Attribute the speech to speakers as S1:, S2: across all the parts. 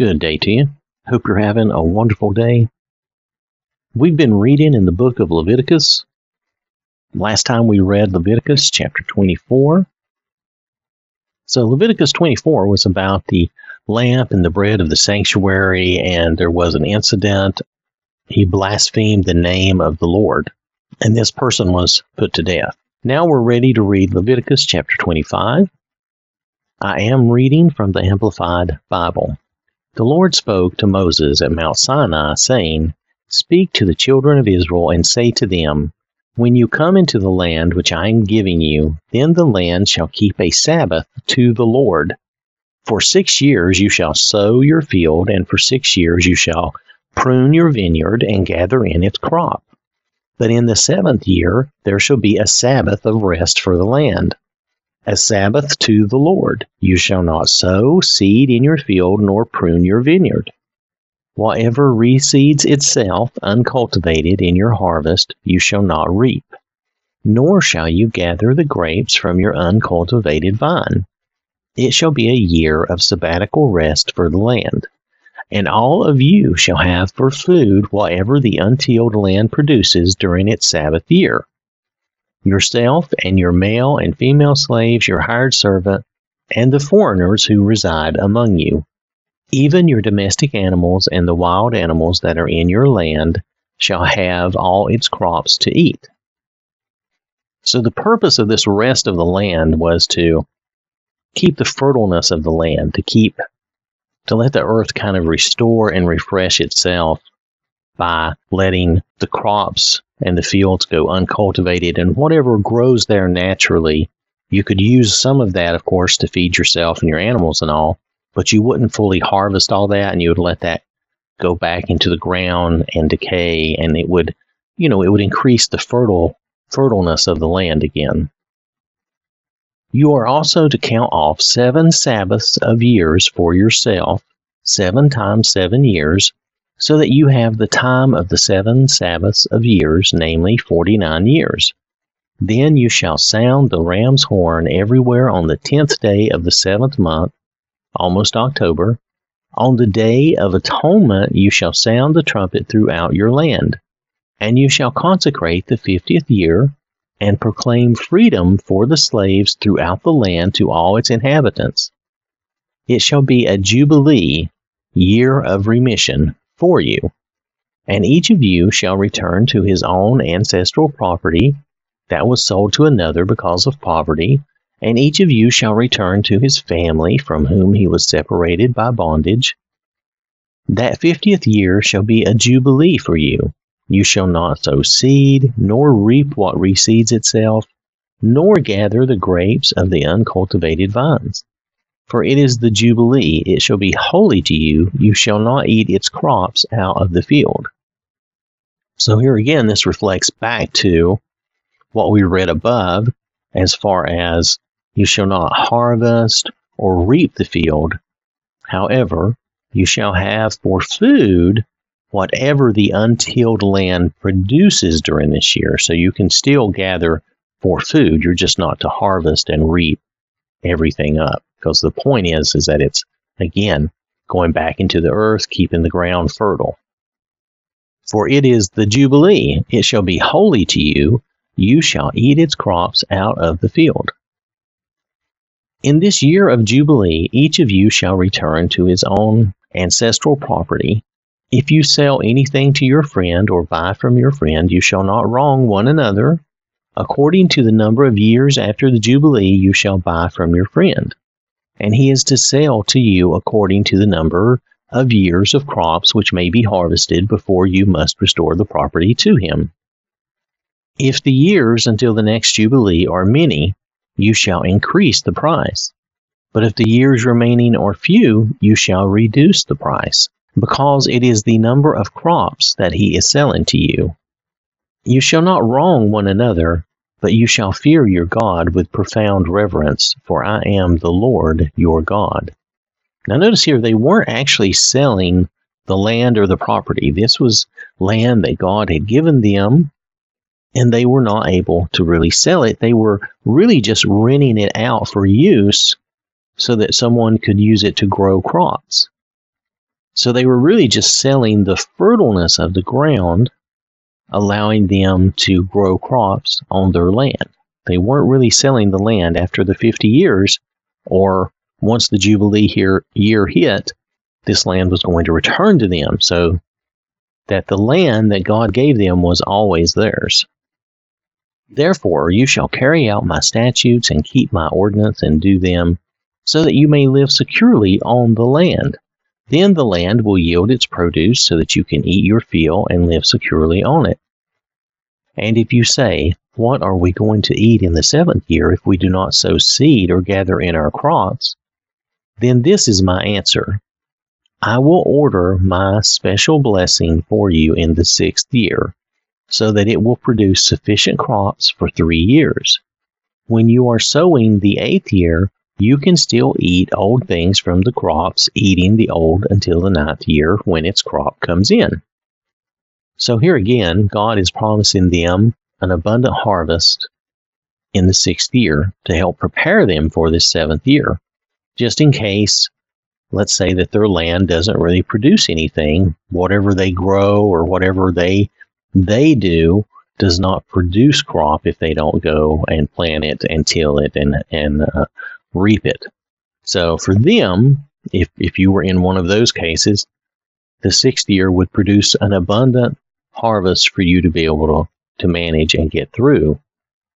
S1: Good day to you. Hope you're having a wonderful day. We've been reading in the book of Leviticus. Last time we read Leviticus chapter 24. So, Leviticus 24 was about the lamp and the bread of the sanctuary, and there was an incident. He blasphemed the name of the Lord, and this person was put to death. Now we're ready to read Leviticus chapter 25. I am reading from the Amplified Bible. The Lord spoke to Moses at Mount Sinai, saying, Speak to the children of Israel and say to them, When you come into the land which I am giving you, then the land shall keep a Sabbath to the Lord. For six years you shall sow your field, and for six years you shall prune your vineyard and gather in its crop. But in the seventh year there shall be a Sabbath of rest for the land a Sabbath to the Lord. You shall not sow seed in your field, nor prune your vineyard. Whatever reseeds itself uncultivated in your harvest, you shall not reap, nor shall you gather the grapes from your uncultivated vine. It shall be a year of sabbatical rest for the land. And all of you shall have for food whatever the untilled land produces during its Sabbath year yourself and your male and female slaves, your hired servant, and the foreigners who reside among you. Even your domestic animals and the wild animals that are in your land shall have all its crops to eat. So, the purpose of this rest of the land was to keep the fertileness of the land, to keep, to let the earth kind of restore and refresh itself by letting the crops and the fields go uncultivated and whatever grows there naturally, you could use some of that, of course, to feed yourself and your animals and all, but you wouldn't fully harvest all that and you would let that go back into the ground and decay and it would, you know, it would increase the fertile fertileness of the land again. You are also to count off seven Sabbaths of years for yourself, seven times seven years, so that you have the time of the seven Sabbaths of years, namely forty nine years. Then you shall sound the ram's horn everywhere on the tenth day of the seventh month, almost October. On the day of atonement you shall sound the trumpet throughout your land. And you shall consecrate the fiftieth year, and proclaim freedom for the slaves throughout the land to all its inhabitants. It shall be a jubilee, year of remission, for you. And each of you shall return to his own ancestral property that was sold to another because of poverty, and each of you shall return to his family from whom he was separated by bondage. That fiftieth year shall be a jubilee for you. You shall not sow seed, nor reap what reseeds itself, nor gather the grapes of the uncultivated vines. For it is the Jubilee, it shall be holy to you, you shall not eat its crops out of the field. So here again, this reflects back to what we read above as far as you shall not harvest or reap the field. However, you shall have for food whatever the untilled land produces during this year. So you can still gather for food. You're just not to harvest and reap everything up because the point is is that it's again going back into the earth keeping the ground fertile. For it is the jubilee. It shall be holy to you. You shall eat its crops out of the field. In this year of jubilee each of you shall return to his own ancestral property. If you sell anything to your friend or buy from your friend you shall not wrong one another. According to the number of years after the jubilee you shall buy from your friend and he is to sell to you according to the number of years of crops which may be harvested before you must restore the property to him. If the years until the next Jubilee are many, you shall increase the price. But if the years remaining are few, you shall reduce the price, because it is the number of crops that he is selling to you. You shall not wrong one another, but you shall fear your God with profound reverence, for I am the Lord your God. Now, notice here, they weren't actually selling the land or the property. This was land that God had given them, and they were not able to really sell it. They were really just renting it out for use so that someone could use it to grow crops. So they were really just selling the fertileness of the ground, allowing them to grow crops on their land. They weren't really selling the land after the 50 years, or once the Jubilee here, year hit, this land was going to return to them. So that the land that God gave them was always theirs. Therefore, you shall carry out my statutes and keep my ordinance and do them, so that you may live securely on the land. Then the land will yield its produce so that you can eat your fill and live securely on it. And if you say, What are we going to eat in the seventh year if we do not sow seed or gather in our crops? Then this is my answer I will order my special blessing for you in the sixth year, so that it will produce sufficient crops for three years. When you are sowing the eighth year, you can still eat old things from the crops, eating the old until the ninth year when its crop comes in. So here again, God is promising them an abundant harvest in the sixth year to help prepare them for this seventh year, just in case, let's say that their land doesn't really produce anything, whatever they grow or whatever they they do does not produce crop if they don't go and plant it and till it and and uh, reap it. So for them, if, if you were in one of those cases, the sixth year would produce an abundant harvest for you to be able to, to manage and get through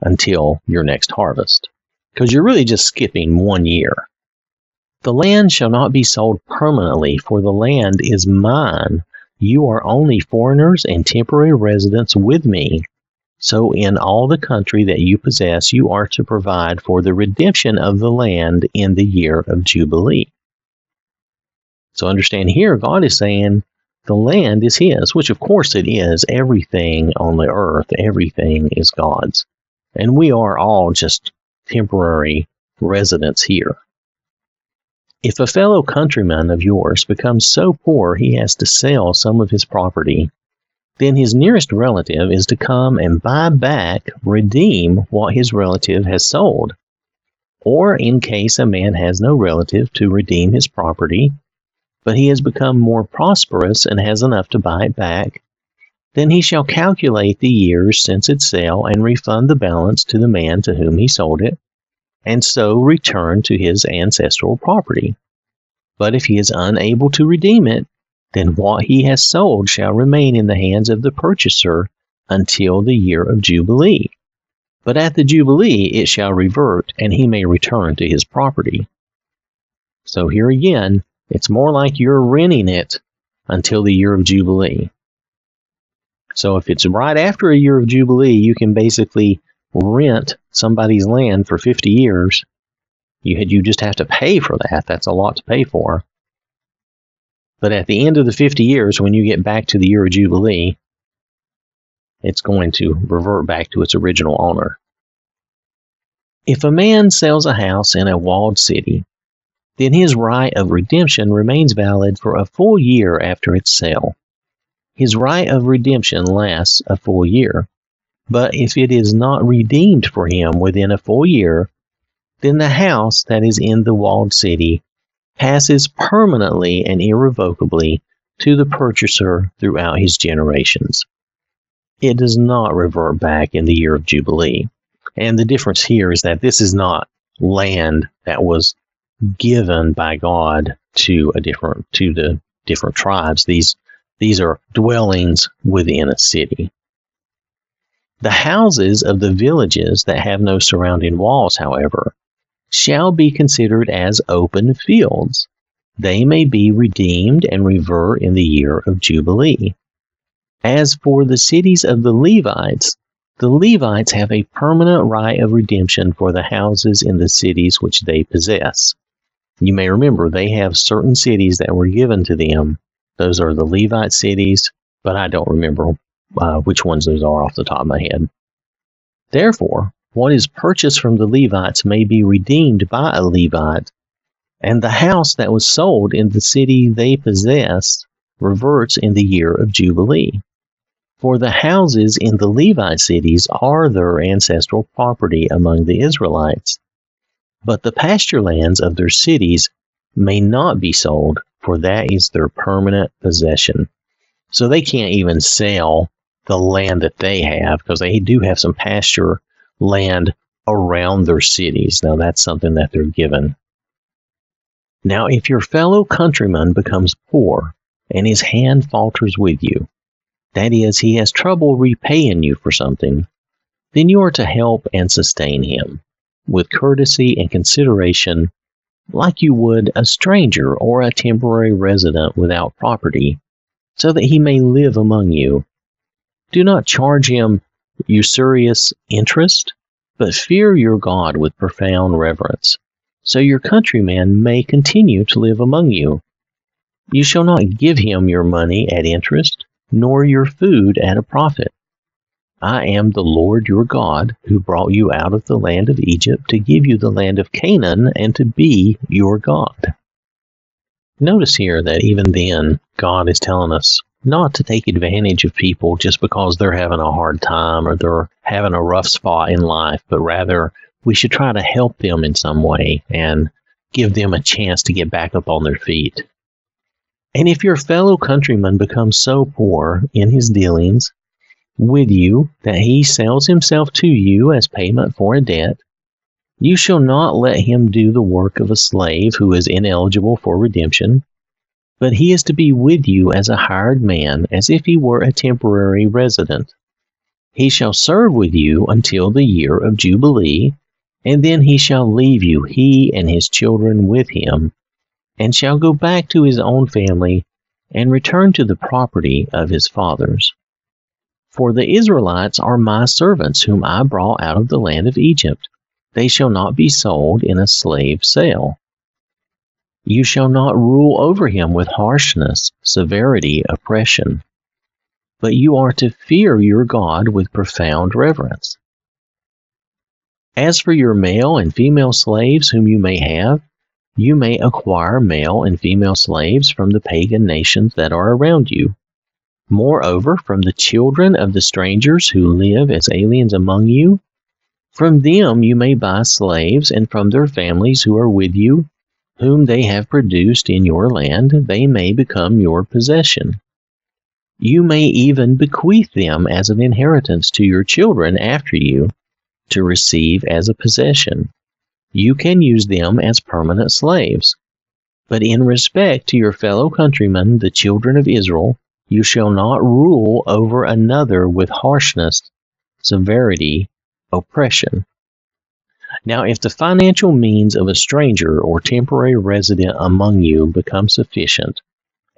S1: until your next harvest. Because you're really just skipping one year. The land shall not be sold permanently, for the land is mine. You are only foreigners and temporary residents with me. So in all the country that you possess, you are to provide for the redemption of the land in the year of Jubilee. So understand here, God is saying the land is His, which of course it is. Everything on the earth, everything is God's. And we are all just temporary residents here. If a fellow countryman of yours becomes so poor he has to sell some of his property, then his nearest relative is to come and buy back, redeem what his relative has sold. Or in case a man has no relative to redeem his property, but he has become more prosperous and has enough to buy it back, then he shall calculate the years since its sale and refund the balance to the man to whom he sold it, and so return to his ancestral property. But if he is unable to redeem it, then what he has sold shall remain in the hands of the purchaser until the year of Jubilee. But at the Jubilee it shall revert, and he may return to his property. So here again, it's more like you're renting it until the year of Jubilee. So if it's right after a year of Jubilee, you can basically rent somebody's land for 50 years. You, you just have to pay for that. That's a lot to pay for. But at the end of the 50 years, when you get back to the year of Jubilee, it's going to revert back to its original owner. If a man sells a house in a walled city, then his right of redemption remains valid for a full year after its sale. His right of redemption lasts a full year. But if it is not redeemed for him within a full year, then the house that is in the walled city passes permanently and irrevocably to the purchaser throughout his generations. It does not revert back in the year of Jubilee. And the difference here is that this is not land that was given by God to a different to the different tribes. These these are dwellings within a city. The houses of the villages that have no surrounding walls, however, shall be considered as open fields. They may be redeemed and revert in the year of Jubilee. As for the cities of the Levites, the Levites have a permanent right of redemption for the houses in the cities which they possess. You may remember they have certain cities that were given to them. Those are the Levite cities, but I don't remember uh, which ones those are off the top of my head. Therefore, what is purchased from the Levites may be redeemed by a Levite, and the house that was sold in the city they possess reverts in the year of Jubilee. For the houses in the Levite cities are their ancestral property among the Israelites. But the pasture lands of their cities may not be sold, for that is their permanent possession. So they can't even sell the land that they have because they do have some pasture land around their cities. Now, that's something that they're given. Now, if your fellow countryman becomes poor and his hand falters with you, that is, he has trouble repaying you for something, then you are to help and sustain him with courtesy and consideration, like you would a stranger or a temporary resident without property, so that he may live among you. Do not charge him usurious interest, but fear your God with profound reverence, so your countryman may continue to live among you. You shall not give him your money at interest, nor your food at a profit. I am the Lord your God, who brought you out of the land of Egypt to give you the land of Canaan and to be your God. Notice here that even then, God is telling us not to take advantage of people just because they're having a hard time or they're having a rough spot in life, but rather we should try to help them in some way and give them a chance to get back up on their feet. And if your fellow countryman becomes so poor in his dealings with you that he sells himself to you as payment for a debt, you shall not let him do the work of a slave who is ineligible for redemption, but he is to be with you as a hired man, as if he were a temporary resident. He shall serve with you until the year of Jubilee, and then he shall leave you, he and his children with him, and shall go back to his own family and return to the property of his fathers. For the Israelites are my servants, whom I brought out of the land of Egypt. They shall not be sold in a slave sale. You shall not rule over him with harshness, severity, oppression. But you are to fear your God with profound reverence. As for your male and female slaves whom you may have, you may acquire male and female slaves from the pagan nations that are around you. Moreover, from the children of the strangers who live as aliens among you, from them you may buy slaves, and from their families who are with you, whom they have produced in your land, they may become your possession. You may even bequeath them as an inheritance to your children after you to receive as a possession. You can use them as permanent slaves. But in respect to your fellow countrymen, the children of Israel, you shall not rule over another with harshness, severity, oppression, now, if the financial means of a stranger or temporary resident among you become sufficient,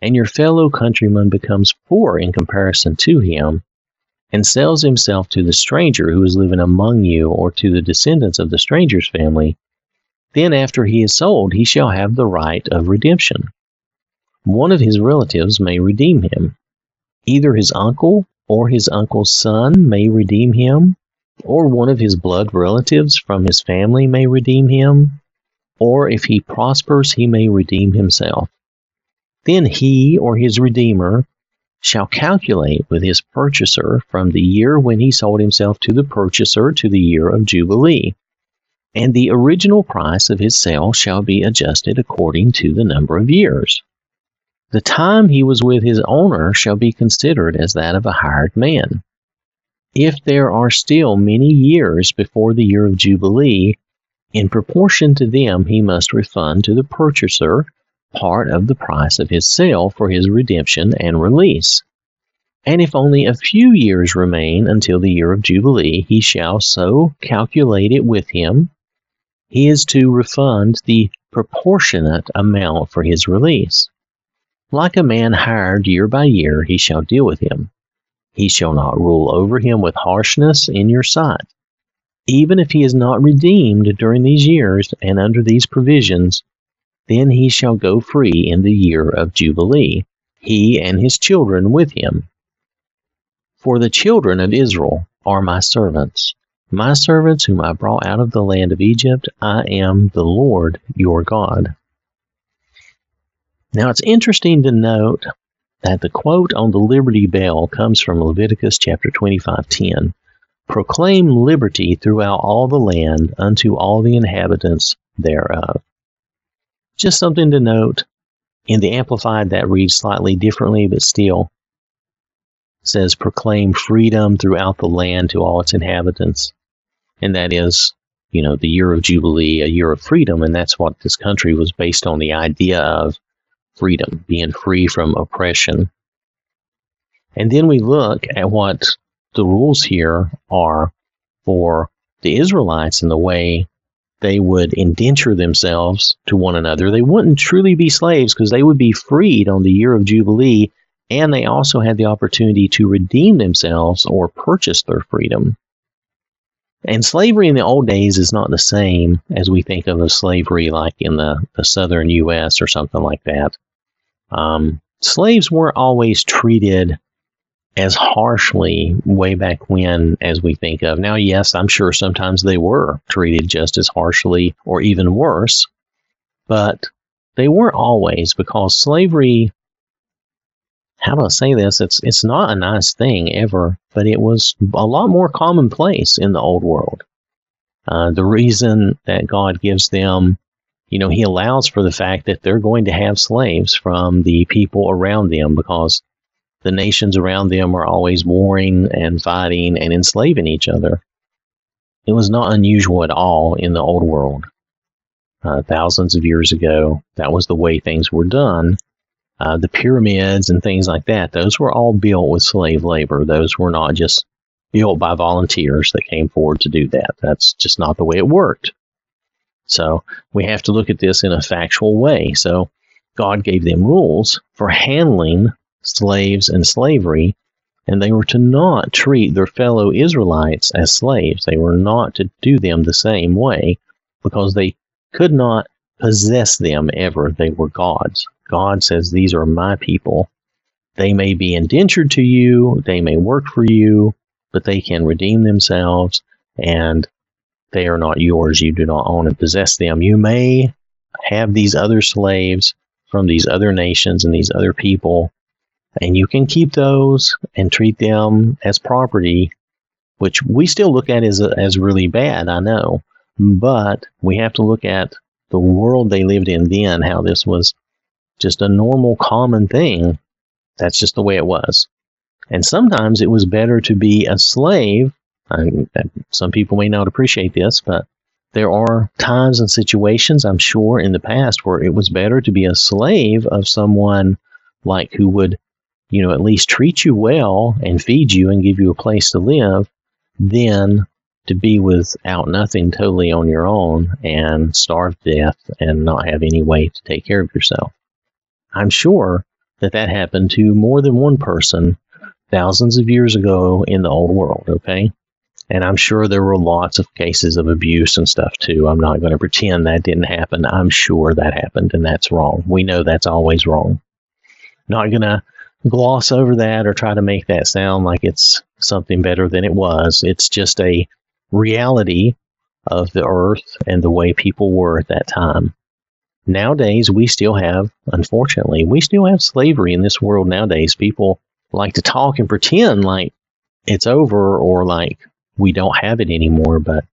S1: and your fellow countryman becomes poor in comparison to him, and sells himself to the stranger who is living among you or to the descendants of the stranger's family, then after he is sold, he shall have the right of redemption. One of his relatives may redeem him. Either his uncle or his uncle's son may redeem him, or one of his blood relatives from his family may redeem him, or if he prospers, he may redeem himself. Then he or his redeemer shall calculate with his purchaser from the year when he sold himself to the purchaser to the year of Jubilee. And the original price of his sale shall be adjusted according to the number of years. The time he was with his owner shall be considered as that of a hired man. If there are still many years before the year of Jubilee, in proportion to them he must refund to the purchaser part of the price of his sale for his redemption and release. And if only a few years remain until the year of Jubilee, he shall so calculate it with him. He is to refund the proportionate amount for his release. Like a man hired year by year, he shall deal with him. He shall not rule over him with harshness in your sight. Even if he is not redeemed during these years and under these provisions, then he shall go free in the year of Jubilee, he and his children with him. For the children of Israel are my servants, my servants whom I brought out of the land of Egypt. I am the Lord your God. Now it's interesting to note that the quote on the Liberty Bell comes from Leviticus chapter 25:10. Proclaim liberty throughout all the land unto all the inhabitants thereof. Just something to note. In the Amplified, that reads slightly differently, but still says, proclaim freedom throughout the land to all its inhabitants. And that is, you know, the year of Jubilee, a year of freedom. And that's what this country was based on the idea of freedom, being free from oppression. And then we look at what the rules here are for the Israelites and the way they would indenture themselves to one another. They wouldn't truly be slaves because they would be freed on the year of Jubilee, and they also had the opportunity to redeem themselves or purchase their freedom. And slavery in the old days is not the same as we think of as slavery like in the, the southern U.S. or something like that. Um, slaves weren't always treated as harshly way back when as we think of. Now, yes, I'm sure sometimes they were treated just as harshly or even worse, but they weren't always because slavery how do I say this? It's it's not a nice thing ever, but it was a lot more commonplace in the old world. Uh, the reason that God gives them, you know, He allows for the fact that they're going to have slaves from the people around them because the nations around them are always warring and fighting and enslaving each other. It was not unusual at all in the old world. Uh, thousands of years ago, that was the way things were done. Uh, the pyramids and things like that, those were all built with slave labor. Those were not just built by volunteers that came forward to do that. That's just not the way it worked. So we have to look at this in a factual way. So God gave them rules for handling slaves and slavery, and they were to not treat their fellow Israelites as slaves. They were not to do them the same way because they could not possess them ever. They were God's. God says, These are my people. They may be indentured to you, they may work for you, but they can redeem themselves, and they are not yours. You do not own and possess them. You may have these other slaves from these other nations and these other people and you can keep those and treat them as property, which we still look at as, as really bad, I know. But we have to look at the world they lived in then, how this was just a normal, common thing. That's just the way it was. And sometimes it was better to be a slave. And some people may not appreciate this, but there are times and situations, I'm sure, in the past where it was better to be a slave of someone like who would you know, at least treat you well and feed you and give you a place to live, then to be without nothing totally on your own and starve to death and not have any way to take care of yourself. I'm sure that that happened to more than one person thousands of years ago in the old world, okay? And I'm sure there were lots of cases of abuse and stuff too. I'm not going to pretend that didn't happen. I'm sure that happened and that's wrong. We know that's always wrong. Not going to gloss over that or try to make that sound like it's something better than it was. It's just a reality of the earth and the way people were at that time. Nowadays, we still have, unfortunately, we still have slavery in this world nowadays. People like to talk and pretend like it's over or like we don't have it anymore, but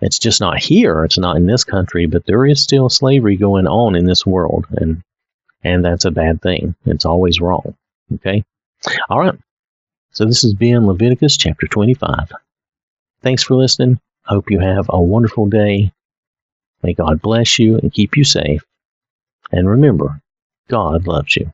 S1: it's just not here. It's not in this country, but there is still slavery going on in this world, and and that's a bad thing. It's always wrong. Okay? All right. So this has been Leviticus chapter 25. Thanks for listening. Hope you have a wonderful day. May God bless you and keep you safe. And remember, God loves you.